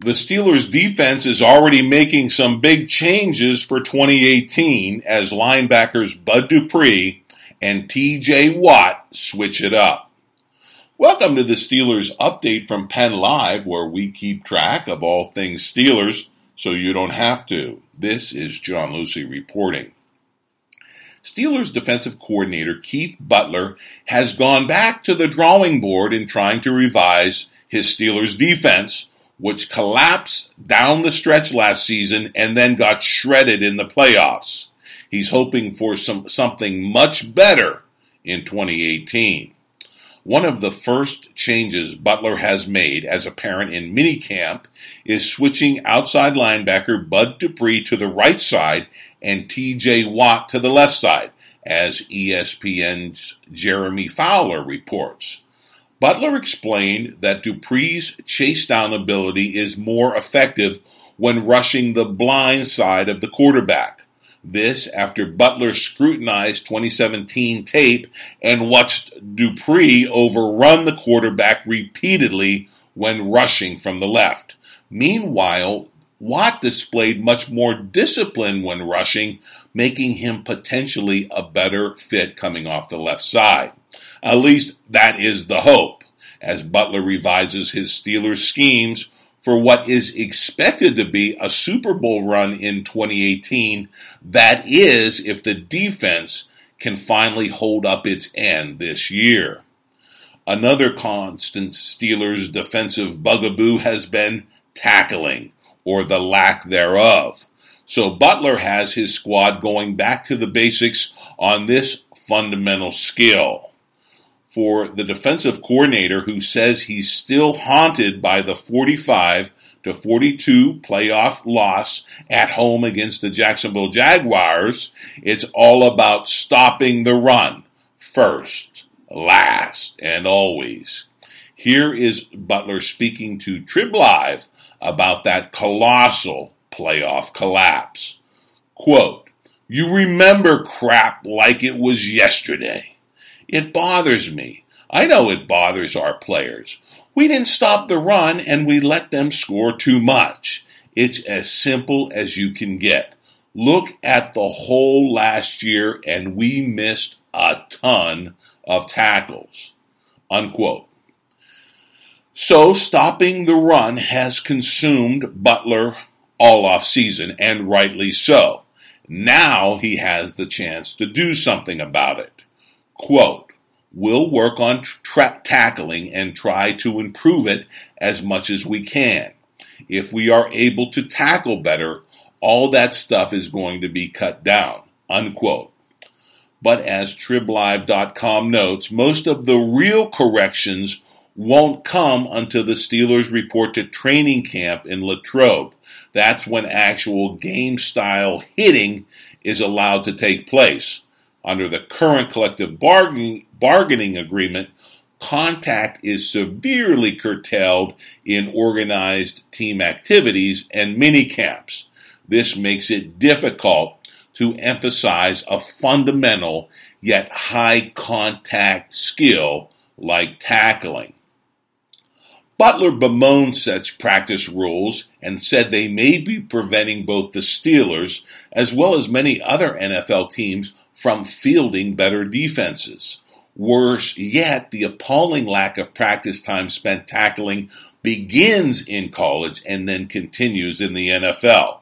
The Steelers defense is already making some big changes for 2018 as linebackers Bud Dupree and TJ Watt switch it up. Welcome to the Steelers update from Penn Live, where we keep track of all things Steelers so you don't have to. This is John Luciew reporting. Steelers defensive coordinator Keith Butler has gone back to the drawing board in trying to revise his Steelers defense which collapsed down the stretch last season and then got shredded in the playoffs. He's hoping for some something much better in 2018. One of the first changes Butler has made as a parent in minicamp is switching outside linebacker Bud Dupree to the right side and TJ Watt to the left side, as ESPN's Jeremy Fowler reports. Butler explained that Dupree's chase down ability is more effective when rushing the blind side of the quarterback. This after Butler scrutinized 2017 tape and watched Dupree overrun the quarterback repeatedly when rushing from the left. Meanwhile, Watt displayed much more discipline when rushing, making him potentially a better fit coming off the left side. At least that is the hope, as Butler revises his Steelers schemes for what is expected to be a Super Bowl run in 2018. That is, if the defense can finally hold up its end this year. Another constant Steelers defensive bugaboo has been tackling, or the lack thereof. So Butler has his squad going back to the basics on this fundamental skill for the defensive coordinator who says he's still haunted by the 45 to 42 playoff loss at home against the Jacksonville Jaguars. It's all about stopping the run first, last, and always. Here is Butler speaking to Trib Live about that colossal playoff collapse. Quote, You remember crap like it was yesterday. It bothers me. I know it bothers our players. We didn't stop the run and we let them score too much. It's as simple as you can get. Look at the whole last year and we missed a ton of tackles. Unquote. So stopping the run has consumed Butler all off season and rightly so. Now he has the chance to do something about it. Quote, we'll work on tra- tackling and try to improve it as much as we can. If we are able to tackle better, all that stuff is going to be cut down. Unquote. But as TribLive.com notes, most of the real corrections won't come until the Steelers report to training camp in Latrobe. That's when actual game style hitting is allowed to take place. Under the current collective bargaining, bargaining agreement, contact is severely curtailed in organized team activities and mini camps. This makes it difficult to emphasize a fundamental yet high contact skill like tackling. Butler bemoaned such practice rules and said they may be preventing both the Steelers as well as many other NFL teams from fielding better defenses. Worse yet, the appalling lack of practice time spent tackling begins in college and then continues in the NFL.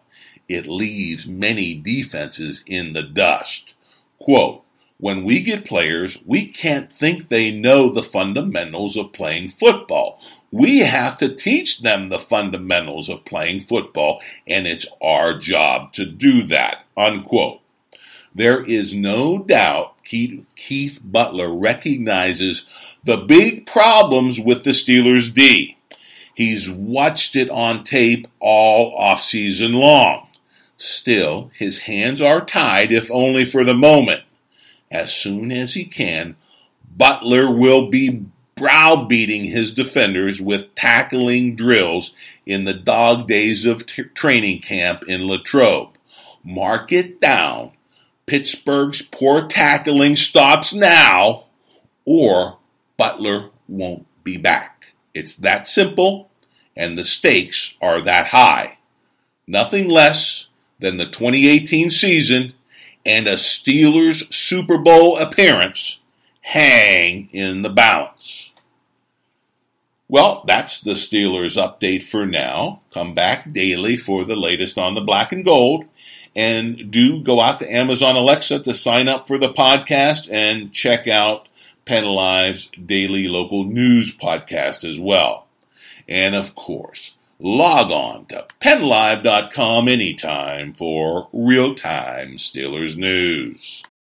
It leaves many defenses in the dust. Quote, when we get players, we can't think they know the fundamentals of playing football. We have to teach them the fundamentals of playing football, and it's our job to do that. Unquote. There is no doubt Keith, Keith Butler recognizes the big problems with the Steelers D. He's watched it on tape all off season long. Still, his hands are tied, if only for the moment. As soon as he can, Butler will be browbeating his defenders with tackling drills in the dog days of t- training camp in Latrobe. Mark it down. Pittsburgh's poor tackling stops now, or Butler won't be back. It's that simple, and the stakes are that high. Nothing less than the 2018 season and a Steelers Super Bowl appearance hang in the balance. Well, that's the Steelers update for now. Come back daily for the latest on the black and gold. And do go out to Amazon Alexa to sign up for the podcast and check out Penn Live's daily local news podcast as well. And of course, log on to pennlive.com anytime for real time Steelers news.